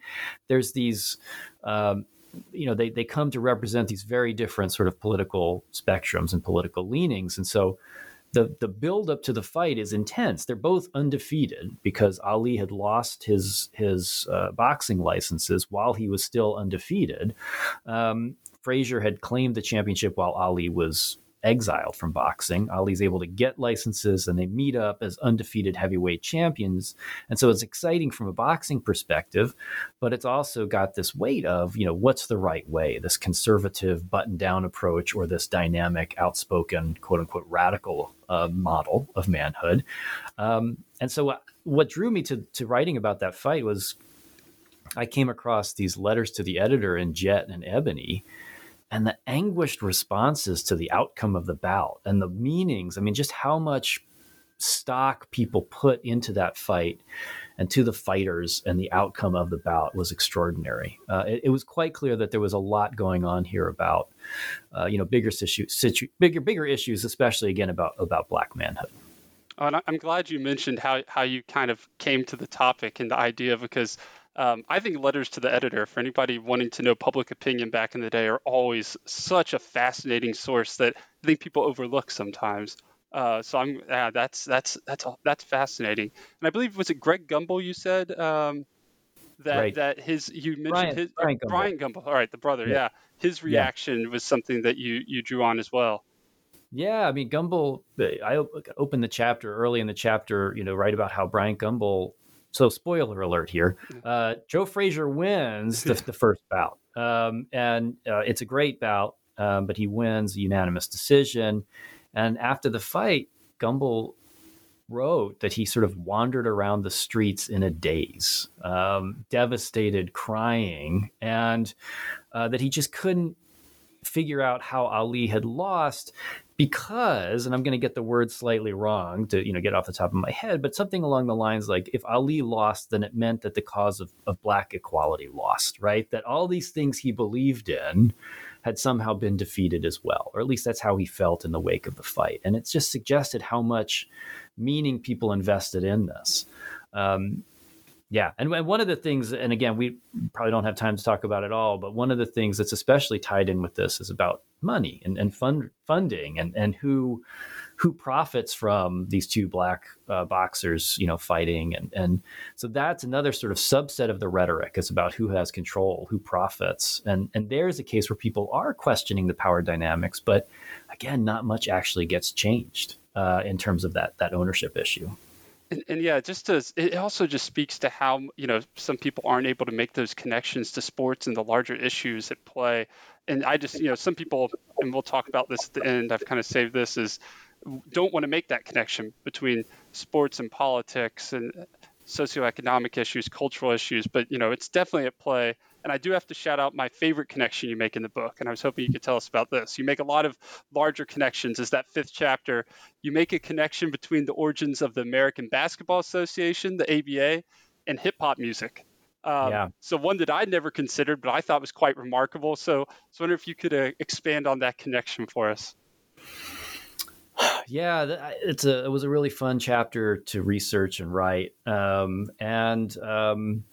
there's these um, you know they, they come to represent these very different sort of political spectrums and political leanings. And so the the build up to the fight is intense. They're both undefeated because ali had lost his his uh, boxing licenses while he was still undefeated. Um, frazier had claimed the championship while ali was exiled from boxing. Ali's able to get licenses and they meet up as undefeated heavyweight champions. And so it's exciting from a boxing perspective, but it's also got this weight of, you know, what's the right way, this conservative button down approach or this dynamic, outspoken, quote unquote, radical uh, model of manhood. Um, and so uh, what drew me to, to writing about that fight was I came across these letters to the editor in Jet and Ebony and the anguished responses to the outcome of the bout and the meanings. I mean, just how much stock people put into that fight and to the fighters and the outcome of the bout was extraordinary. Uh, it, it, was quite clear that there was a lot going on here about, uh, you know, bigger situ, situ, bigger bigger issues, especially again about about black manhood. Oh, and I'm glad you mentioned how how you kind of came to the topic and the idea because um, I think letters to the editor, for anybody wanting to know public opinion back in the day, are always such a fascinating source that I think people overlook sometimes. Uh, so I'm yeah, that's that's that's that's fascinating. And I believe was it Greg Gumbel you said um, that right. that his you mentioned Bryant, his Bryant Gumbel. Bryant Gumbel. All right, the brother. Yeah, yeah. his reaction yeah. was something that you you drew on as well. Yeah, I mean Gumbel. I opened the chapter early in the chapter, you know, right about how Bryant Gumbel so spoiler alert here. Uh, Joe Frazier wins the, the first bout, um, and uh, it's a great bout, um, but he wins a unanimous decision. And after the fight, Gumbel wrote that he sort of wandered around the streets in a daze, um, devastated, crying, and uh, that he just couldn't figure out how Ali had lost because and i'm going to get the word slightly wrong to you know get off the top of my head but something along the lines like if ali lost then it meant that the cause of, of black equality lost right? That all these things he believed in had somehow been defeated as well or at least that's how he felt in the wake of the fight. And it's just suggested how much meaning people invested in this. Um, yeah, and one of the things, and again, we probably don't have time to talk about it all, but one of the things that's especially tied in with this is about money and, and fund funding and and who who profits from these two black uh, boxers, you know, fighting, and and so that's another sort of subset of the rhetoric. It's about who has control, who profits, and and there's a case where people are questioning the power dynamics, but again, not much actually gets changed uh, in terms of that that ownership issue. And, and, yeah, just as it also just speaks to how you know some people aren't able to make those connections to sports and the larger issues at play. And I just you know some people, and we'll talk about this at the end. I've kind of saved this is don't want to make that connection between sports and politics and uh, socioeconomic issues, cultural issues. But you know it's definitely at play and I do have to shout out my favorite connection you make in the book. And I was hoping you could tell us about this. You make a lot of larger connections. As that fifth chapter, you make a connection between the origins of the American Basketball Association, the ABA, and hip hop music. Um, yeah. So one that I'd never considered, but I thought was quite remarkable. So, so I wonder if you could uh, expand on that connection for us. Yeah, it's a it was a really fun chapter to research and write, um, and um,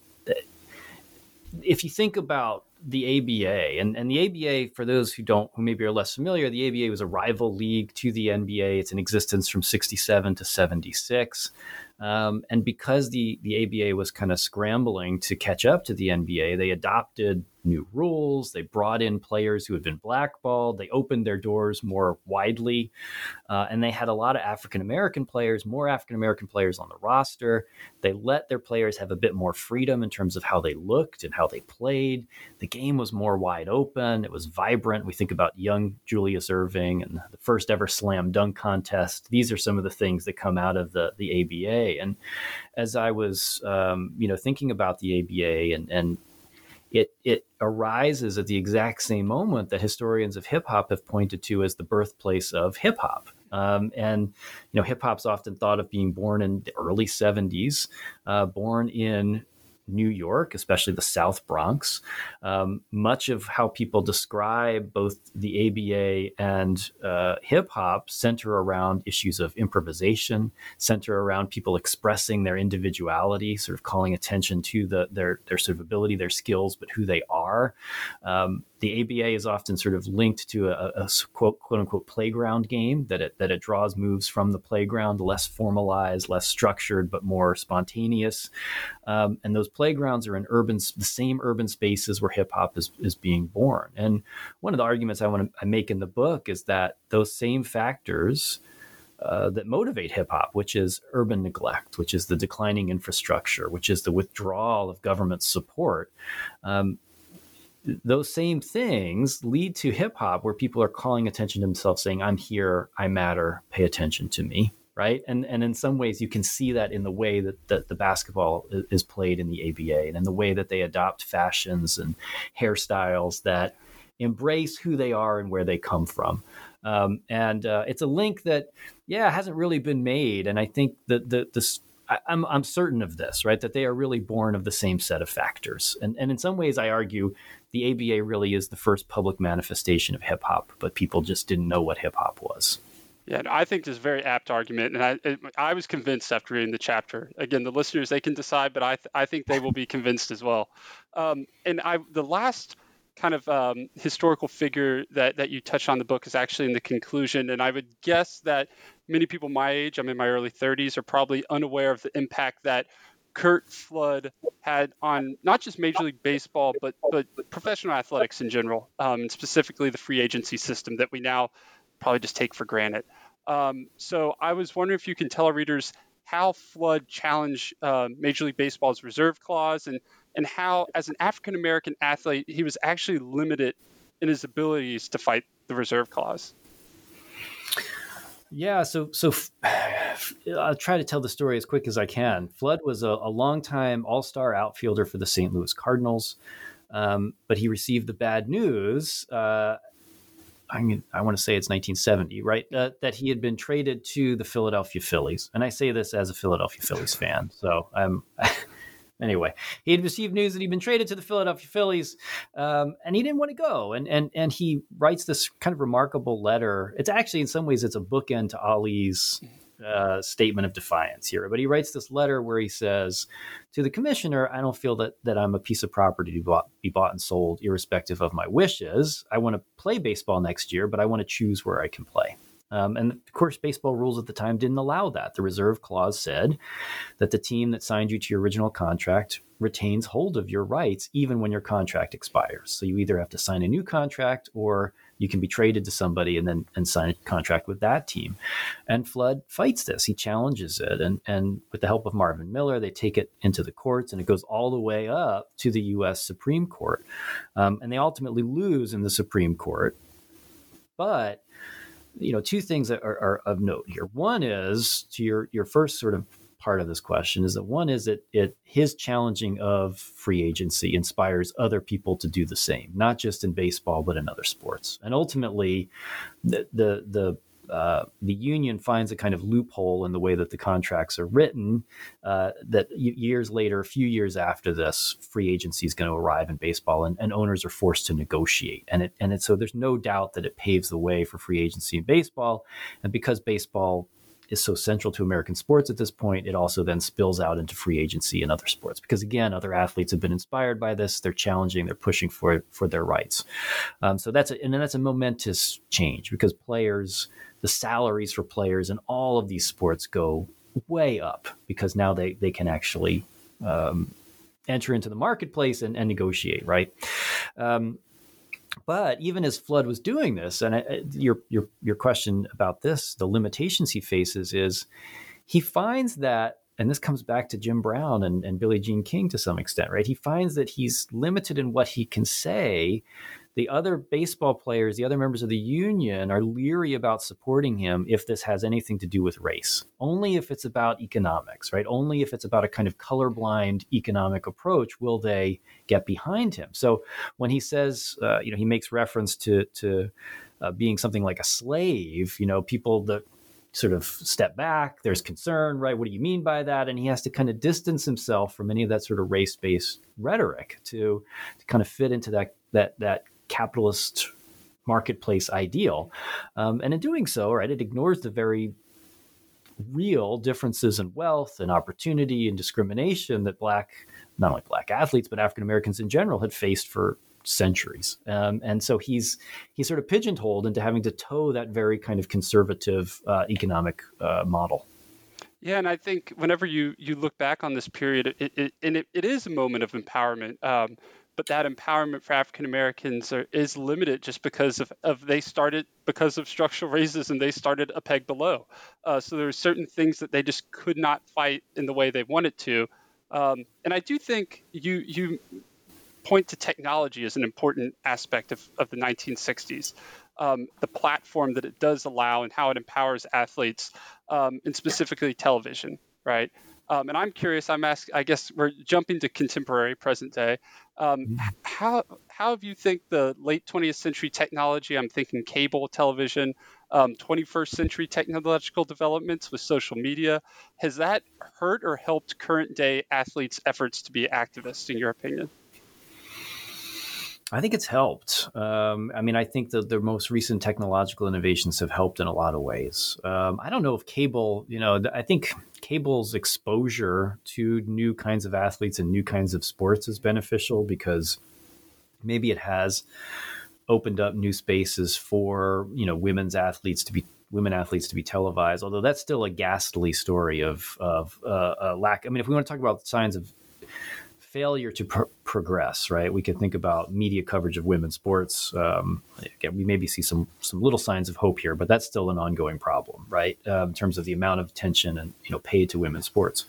if you think about the ABA, and, and the ABA, for those who don't, who maybe are less familiar, the ABA was a rival league to the NBA. It's in existence from 67 to 76. Um, and because the, the ABA was kind of scrambling to catch up to the NBA, they adopted new rules. They brought in players who had been blackballed. They opened their doors more widely. Uh, and they had a lot of African American players, more African American players on the roster. They let their players have a bit more freedom in terms of how they looked and how they played. The game was more wide open. It was vibrant. We think about young Julius Erving and the first ever slam dunk contest. These are some of the things that come out of the, the ABA. And as I was, um, you know, thinking about the ABA and, and it it arises at the exact same moment that historians of hip hop have pointed to as the birthplace of hip hop. Um, and you know, hip hop's often thought of being born in the early '70s, uh, born in New York, especially the South Bronx. Um, much of how people describe both the ABA and uh, hip hop center around issues of improvisation, center around people expressing their individuality, sort of calling attention to the, their their sort of ability, their skills, but who they are. Um, the ABA is often sort of linked to a, a, quote quote unquote playground game that it that it draws moves from the playground, less formalized, less structured, but more spontaneous. Um, and those playgrounds are in urban, the same urban spaces where hip hop is, is being born. And one of the arguments I want to I make in the book is that those same factors uh, that motivate hip hop, which is urban neglect, which is the declining infrastructure, which is the withdrawal of government support. Um, those same things lead to hip hop where people are calling attention to themselves, saying, I'm here, I matter, pay attention to me. Right. And and in some ways you can see that in the way that, that the basketball is played in the ABA and in the way that they adopt fashions and hairstyles that embrace who they are and where they come from. Um, and uh, it's a link that, yeah, hasn't really been made. And I think that the, the I, I'm, I'm certain of this, right? That they are really born of the same set of factors. And, and in some ways, I argue the ABA really is the first public manifestation of hip hop, but people just didn't know what hip hop was. Yeah, I think this is a very apt argument, and I I was convinced after reading the chapter. Again, the listeners they can decide, but I th- I think they will be convinced as well. Um, and I the last kind of um, historical figure that, that you touched on the book is actually in the conclusion. And I would guess that many people my age, I'm in my early 30s, are probably unaware of the impact that Curt Flood had on not just Major League Baseball, but, but professional athletics in general, um, and specifically the free agency system that we now probably just take for granted. Um, so I was wondering if you can tell our readers how Flood challenged uh, Major League Baseball's reserve clause and and how, as an African American athlete, he was actually limited in his abilities to fight the reserve clause. Yeah, so so I'll try to tell the story as quick as I can. Flood was a, a longtime All Star outfielder for the St. Louis Cardinals, um, but he received the bad news. Uh, I mean, I want to say it's 1970, right? Uh, that he had been traded to the Philadelphia Phillies, and I say this as a Philadelphia Phillies fan, so I'm anyway, he had received news that he'd been traded to the Philadelphia Phillies, um, and he didn't want to go. And and and he writes this kind of remarkable letter. It's actually in some ways it's a bookend to Ali's uh, statement of defiance here. But he writes this letter where he says to the commissioner, "I don't feel that that I'm a piece of property to be bought, be bought and sold, irrespective of my wishes. I want to play baseball next year, but I want to choose where I can play." Um, and of course, baseball rules at the time didn't allow that. The reserve clause said that the team that signed you to your original contract retains hold of your rights even when your contract expires. So you either have to sign a new contract or you can be traded to somebody and then and sign a contract with that team. And Flood fights this. He challenges it. And, and with the help of Marvin Miller, they take it into the courts and it goes all the way up to the U.S. Supreme Court. Um, and they ultimately lose in the Supreme Court. But you know, two things that are, are, of note here. One is to your your first sort of part of this question is that one is that it his challenging of free agency inspires other people to do the same, not just in baseball but in other sports. And ultimately, the the the uh, the union finds a kind of loophole in the way that the contracts are written uh, that years later, a few years after this, free agency is going to arrive in baseball and, and, owners are forced to negotiate. And it, and it, so there's no doubt that it paves the way for free agency in baseball. And because baseball is so central to American sports at this point, it also then spills out into free agency in other sports because again, other athletes have been inspired by this. They're challenging, they're pushing for for their rights. Um, so that's a, and that's a momentous change because players the salaries for players in all of these sports go way up because now they, they can actually um, enter into the marketplace and, and negotiate, right? Um, but even as Flood was doing this, and I, your your your question about this, the limitations he faces is he finds that, and this comes back to Jim Brown and, and Billie Jean King to some extent, right? He finds that he's limited in what he can say the other baseball players, the other members of the union are leery about supporting him if this has anything to do with race. Only if it's about economics, right? Only if it's about a kind of colorblind economic approach will they get behind him. So when he says, uh, you know, he makes reference to to uh, being something like a slave, you know, people that sort of step back. There's concern, right? What do you mean by that? And he has to kind of distance himself from any of that sort of race-based rhetoric to, to kind of fit into that that that capitalist marketplace ideal. Um, and in doing so, right, it ignores the very real differences in wealth and opportunity and discrimination that black, not only black athletes, but African Americans in general had faced for centuries. Um, and so he's he's sort of pigeonholed into having to toe that very kind of conservative uh, economic uh, model. Yeah, and I think whenever you you look back on this period, it, it and it, it is a moment of empowerment. Um, but that empowerment for African Americans is limited just because of, of they started because of structural racism. They started a peg below, uh, so there are certain things that they just could not fight in the way they wanted to. Um, and I do think you you point to technology as an important aspect of, of the 1960s. Um, the platform that it does allow and how it empowers athletes, um, and specifically television, right? Um, and I'm curious. I'm asking. I guess we're jumping to contemporary, present day. Um, mm-hmm. how how have you think the late 20th century technology? I'm thinking cable television, um, 21st century technological developments with social media. Has that hurt or helped current day athletes' efforts to be activists? In your opinion? I think it's helped. Um, I mean, I think that the most recent technological innovations have helped in a lot of ways. Um, I don't know if cable, you know, I think cable's exposure to new kinds of athletes and new kinds of sports is beneficial because maybe it has opened up new spaces for you know women's athletes to be women athletes to be televised. Although that's still a ghastly story of of uh, lack. I mean, if we want to talk about signs of failure to progress, right? We could think about media coverage of women's sports. Um, again, we maybe see some some little signs of hope here, but that's still an ongoing problem, right? Uh, in terms of the amount of attention and you know paid to women's sports.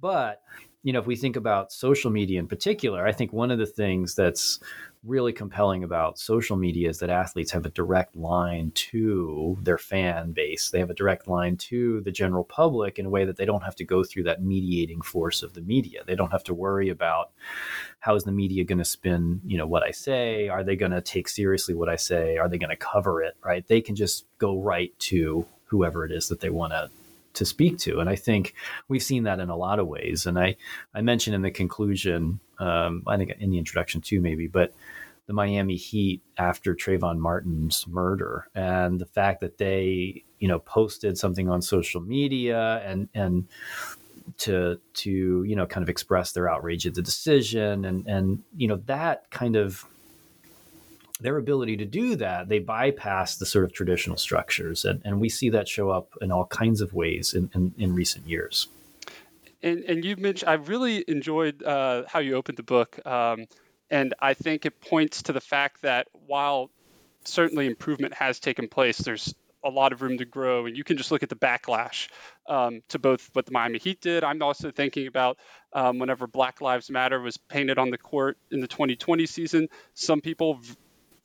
But you know, if we think about social media in particular, I think one of the things that's really compelling about social media is that athletes have a direct line to their fan base. They have a direct line to the general public in a way that they don't have to go through that mediating force of the media. They don't have to worry about how is the media going to spin, you know, what I say? Are they going to take seriously what I say? Are they going to cover it, right? They can just go right to whoever it is that they want to to speak to. And I think we've seen that in a lot of ways. And I, I mentioned in the conclusion, um, I think in the introduction too, maybe, but the Miami Heat after Trayvon Martin's murder, and the fact that they, you know, posted something on social media and and to to you know kind of express their outrage at the decision, and and you know that kind of their ability to do that, they bypass the sort of traditional structures, and, and we see that show up in all kinds of ways in, in, in recent years. And, and you mentioned, I really enjoyed uh, how you opened the book. Um, and I think it points to the fact that while certainly improvement has taken place, there's a lot of room to grow. And you can just look at the backlash um, to both what the Miami Heat did. I'm also thinking about um, whenever Black Lives Matter was painted on the court in the 2020 season, some people v-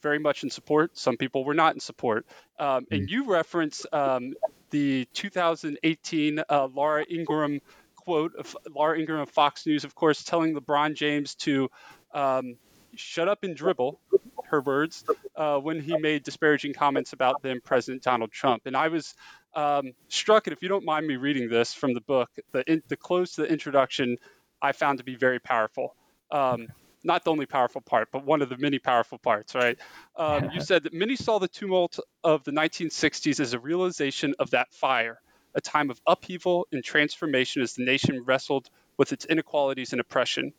very much in support, some people were not in support. Um, and mm. you reference um, the 2018 uh, Laura Ingraham quote of Laura Ingraham of Fox News, of course, telling LeBron James to um, shut up and dribble, her words, uh, when he made disparaging comments about then President Donald Trump. And I was um, struck, and if you don't mind me reading this from the book, the, in, the close to the introduction I found to be very powerful. Um, not the only powerful part, but one of the many powerful parts, right? Um, you said that many saw the tumult of the 1960s as a realization of that fire, a time of upheaval and transformation as the nation wrestled with its inequalities and oppression.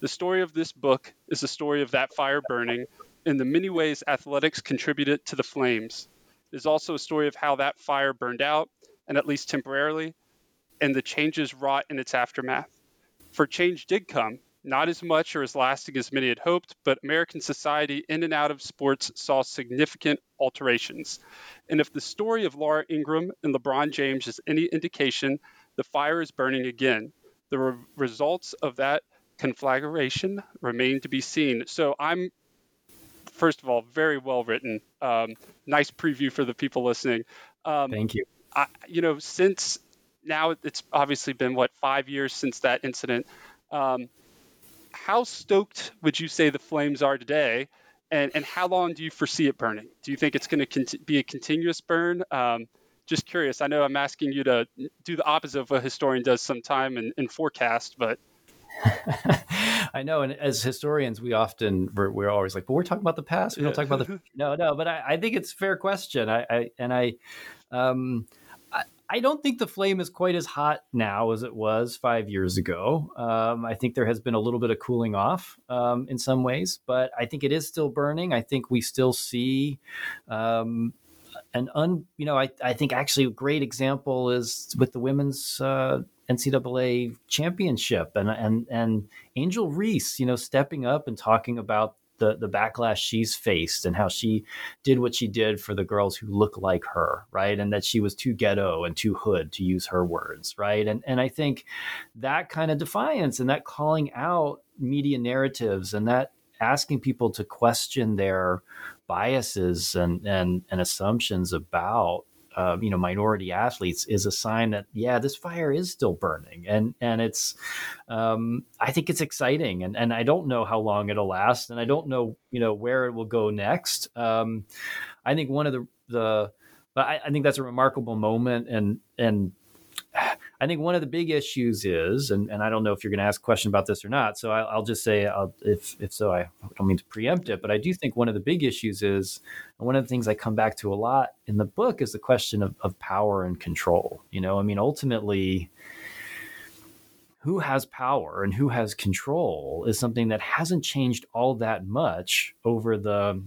The story of this book is the story of that fire burning and the many ways athletics contributed to the flames. It is also a story of how that fire burned out, and at least temporarily, and the changes wrought in its aftermath. For change did come, not as much or as lasting as many had hoped, but American society in and out of sports saw significant alterations. And if the story of Laura Ingraham and LeBron James is any indication, the fire is burning again. The re- results of that conflagration remain to be seen. So I'm, first of all, very well written. Um, nice preview for the people listening. Um, Thank you. I, you know, since now it's obviously been what five years since that incident. Um, how stoked would you say the flames are today? And, and how long do you foresee it burning? Do you think it's going to cont- be a continuous burn? Um, just curious. I know I'm asking you to do the opposite of what a historian does sometime and, and forecast, but I know, and as historians, we often we're, we're, always like, "But we're talking about the past. We don't talk about the future." no, no. But I, I, think it's a fair question. I, I and I, um, I, don't think the flame is quite as hot now as it was five years ago. Um, I think there has been a little bit of cooling off um, in some ways, but I think it is still burning. I think we still see. Um, an un you know I, I think actually a great example is with the women's uh, NCAA championship and and and Angel Reese you know stepping up and talking about the the backlash she's faced and how she did what she did for the girls who look like her, right? And that she was too ghetto and too hood to use her words, right? And and I think that kind of defiance and that calling out media narratives and that asking people to question their biases and and, and assumptions about uh, you know minority athletes is a sign that yeah this fire is still burning and and it's um, I think it's exciting and and I don't know how long it'll last and I don't know you know where it will go next. Um, I think one of the the but I, I think that's a remarkable moment and and I think one of the big issues is, and, and I don't know if you're going to ask a question about this or not, so I, will just say, I'll, if if so, I don't mean to preempt it, but I do think one of the big issues is, and one of the things I come back to a lot in the book is the question of, of power and control. You know, I mean, ultimately, who has power and who has control is something that hasn't changed all that much over the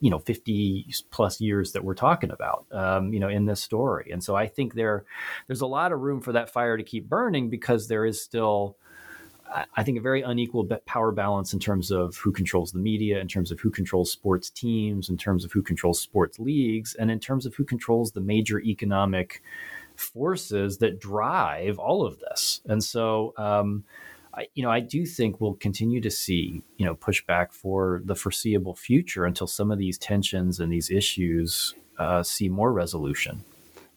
you know 50 plus years that we're talking about um, you know in this story. And so i think there there's a lot of room for that fire to keep burning because there is still i think a very unequal power balance in terms of who controls the media in terms of who controls sports teams in terms of who controls sports leagues and in terms of who controls the major economic forces that drive all of this. And so um, I, you know, I do think we'll continue to see, you know, pushback for the foreseeable future until some of these tensions and these issues uh, see more resolution.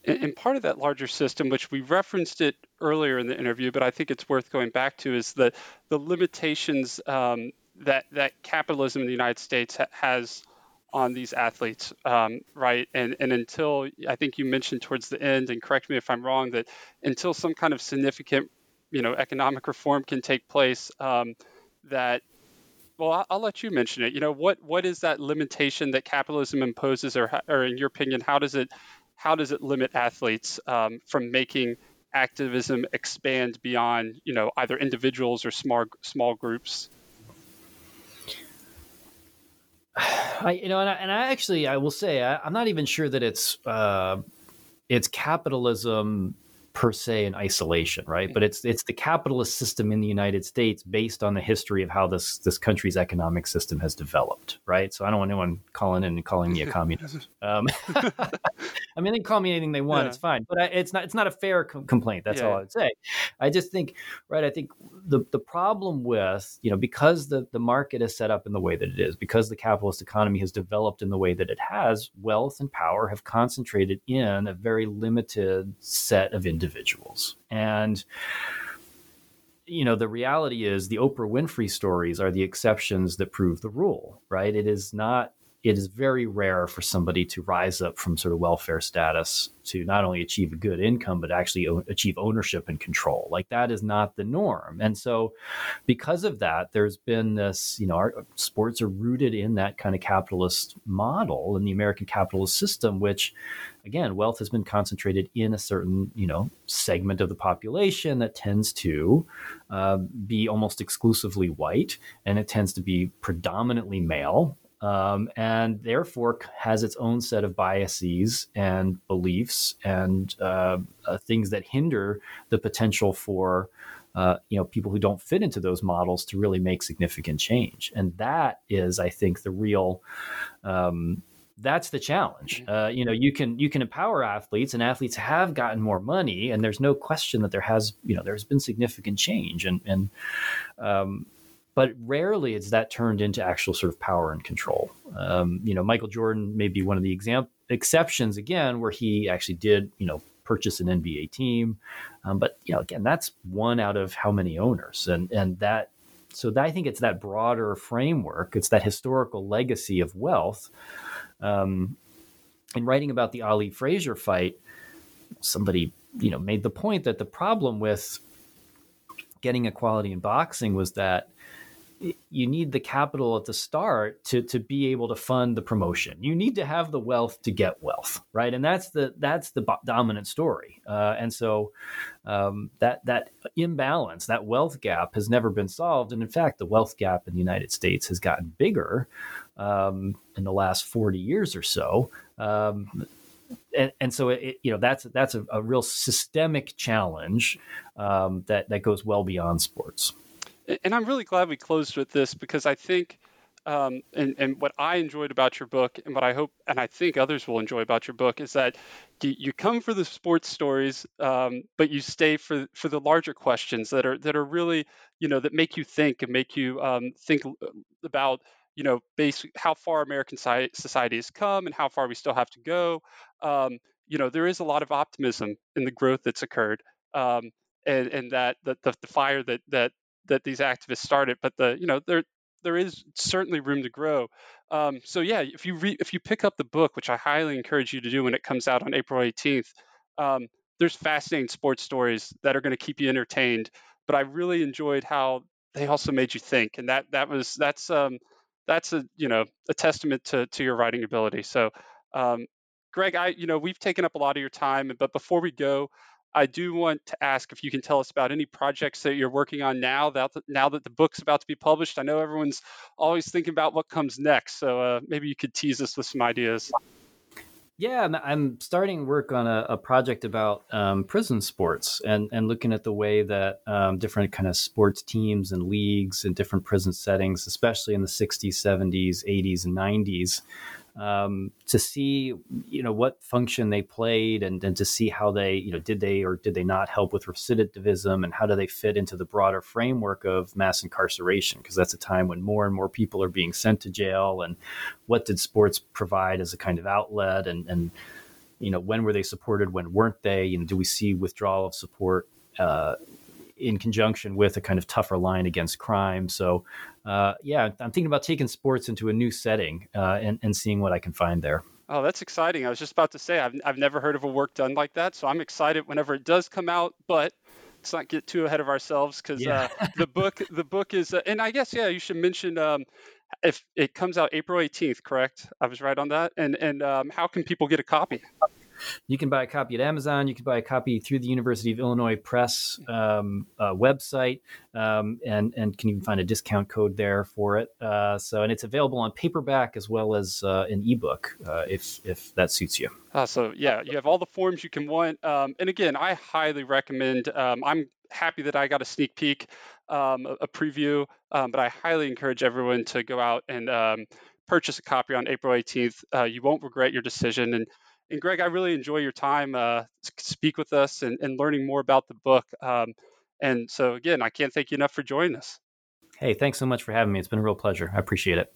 And, part of that larger system, which we referenced it earlier in the interview, but I think it's worth going back to, is the the limitations um, that that capitalism in the United States ha- has on these athletes, um, right? And and until I think you mentioned towards the end, and correct me if I'm wrong, that until some kind of significant you know economic reform can take place um, that well I'll, I'll, let you mention it. You know what what is that limitation that capitalism imposes or, or in your opinion how does it how does it limit athletes um, from making activism expand beyond you know either individuals or small small groups? I, you know, and I, and I actually, I will say, I, am not even sure that it's uh, it's capitalism per se in isolation, right? But it's it's the capitalist system in the United States based on the history of how this this country's economic system has developed, right? So I don't want anyone calling in and calling me a communist. Um, I mean, they can call me anything they want; yeah. it's fine. But I, it's not it's not a fair com- complaint. That's yeah. all I'd say. I just think, right? I think the the problem with you know because the the market is set up in the way that it is, because the capitalist economy has developed in the way that it has, wealth and power have concentrated in a very limited set of individuals individuals. And you know, the reality is the Oprah Winfrey stories are the exceptions that prove the rule, right? It is not it is very rare for somebody to rise up from sort of welfare status to not only achieve a good income but actually o- achieve ownership and control. Like that is not the norm. And so because of that there's been this you know our sports are rooted in that kind of capitalist model in the american capitalist system which again wealth has been concentrated in a certain you know segment of the population that tends to uh, be almost exclusively white and it tends to be predominantly male um, and therefore has its own set of biases and beliefs and uh, uh, things that hinder the potential for uh, you know people who don't fit into those models to really make significant change. And that is, I think, the real. Um, that's the challenge. Uh, you know, you can you can empower athletes, and athletes have gotten more money, and there's no question that there has you know there's been significant change, and and um, but rarely is that turned into actual sort of power and control. Um, you know, Michael Jordan may be one of the exam- exceptions again, where he actually did, you know, purchase an NBA team. Um, but you know, again, that's one out of how many owners, and and that. So that, I think it's that broader framework. It's that historical legacy of wealth. Um, in writing about the Ali Frazier fight, somebody you know made the point that the problem with getting equality in boxing was that you need the capital at the start to to be able to fund the promotion. You need to have the wealth to get wealth, right? And that's the that's the dominant story. Uh, and so um, that that imbalance, that wealth gap, has never been solved. And in fact, the wealth gap in the United States has gotten bigger um, in the last forty years or so. Um, and, and, so it, you know that's that's a, a real systemic challenge um, that that goes well beyond sports and I'm really glad we closed with this because I think, um, and, and what I enjoyed about your book, and what I hope, and I think others will enjoy about your book, is that you come for the sports stories, um, but you stay for for the larger questions that are that are really, you know, that make you think and make you um, think about, you know, basic how far American society has come and how far we still have to go. Um, you know, there is a lot of optimism in the growth that's occurred. Um, and, and that the, the fire that that that these activists started, but the you know there there is certainly room to grow. Um, so yeah, if you re- if you pick up the book, which I highly encourage you to do when it comes out on April 18th, um, there's fascinating sports stories that are going to keep you entertained. But I really enjoyed how they also made you think, and that that was that's um, that's a you know a testament to to your writing ability. So um, Greg, I you know we've taken up a lot of your time, but before we go, I do want to ask if you can tell us about any projects that you're working on now that now that the book's about to be published. I know everyone's always thinking about what comes next, so uh, maybe you could tease us with some ideas. Yeah, I'm starting work on a, a project about um, prison sports and, and looking at the way that um, different kind of sports teams and leagues and different prison settings, especially in the 60s, 70s, 80s, and 90s, um, to see you know what function they played and, and to see how they you know did they or did they not help with recidivism and how do they fit into the broader framework of mass incarceration? Because that's a time when more and more people are being sent to jail and what did sports provide as a kind of outlet? And and you know when were they supported? When weren't they? Know do we see withdrawal of support uh, in conjunction with a kind of tougher line against crime. So, uh, yeah, I'm thinking about taking sports into a new setting uh, and, and seeing what I can find there. Oh, that's exciting. I was just about to say, I've, I've never heard of a work done like that. So I'm excited whenever it does come out, but let's not get too ahead of ourselves because yeah. uh, the book, the book is, uh, and I guess, yeah, you should mention, um, if it comes out April 18th, correct? I was right on that. And, and um, how can people get a copy? You can buy a copy at Amazon. You can buy a copy through the University of Illinois Press um, uh, website, um, and and can even find a discount code there for it. Uh, so, and it's available on paperback as well as uh, an ebook uh, if if that suits you. Uh, so yeah, you have all the forms you can want. Um, and again, I highly recommend. Um, I'm happy that I got a sneak peek, um, a, preview, um, but I highly encourage everyone to go out and purchase a copy on April 18th. Uh, you won't regret your decision. And and Greg, I really enjoy your time uh, speak with us and, and, learning more about the book. Um, and so, again, I can't thank you enough for joining us. Hey, thanks so much for having me. It's been a real pleasure. I appreciate it.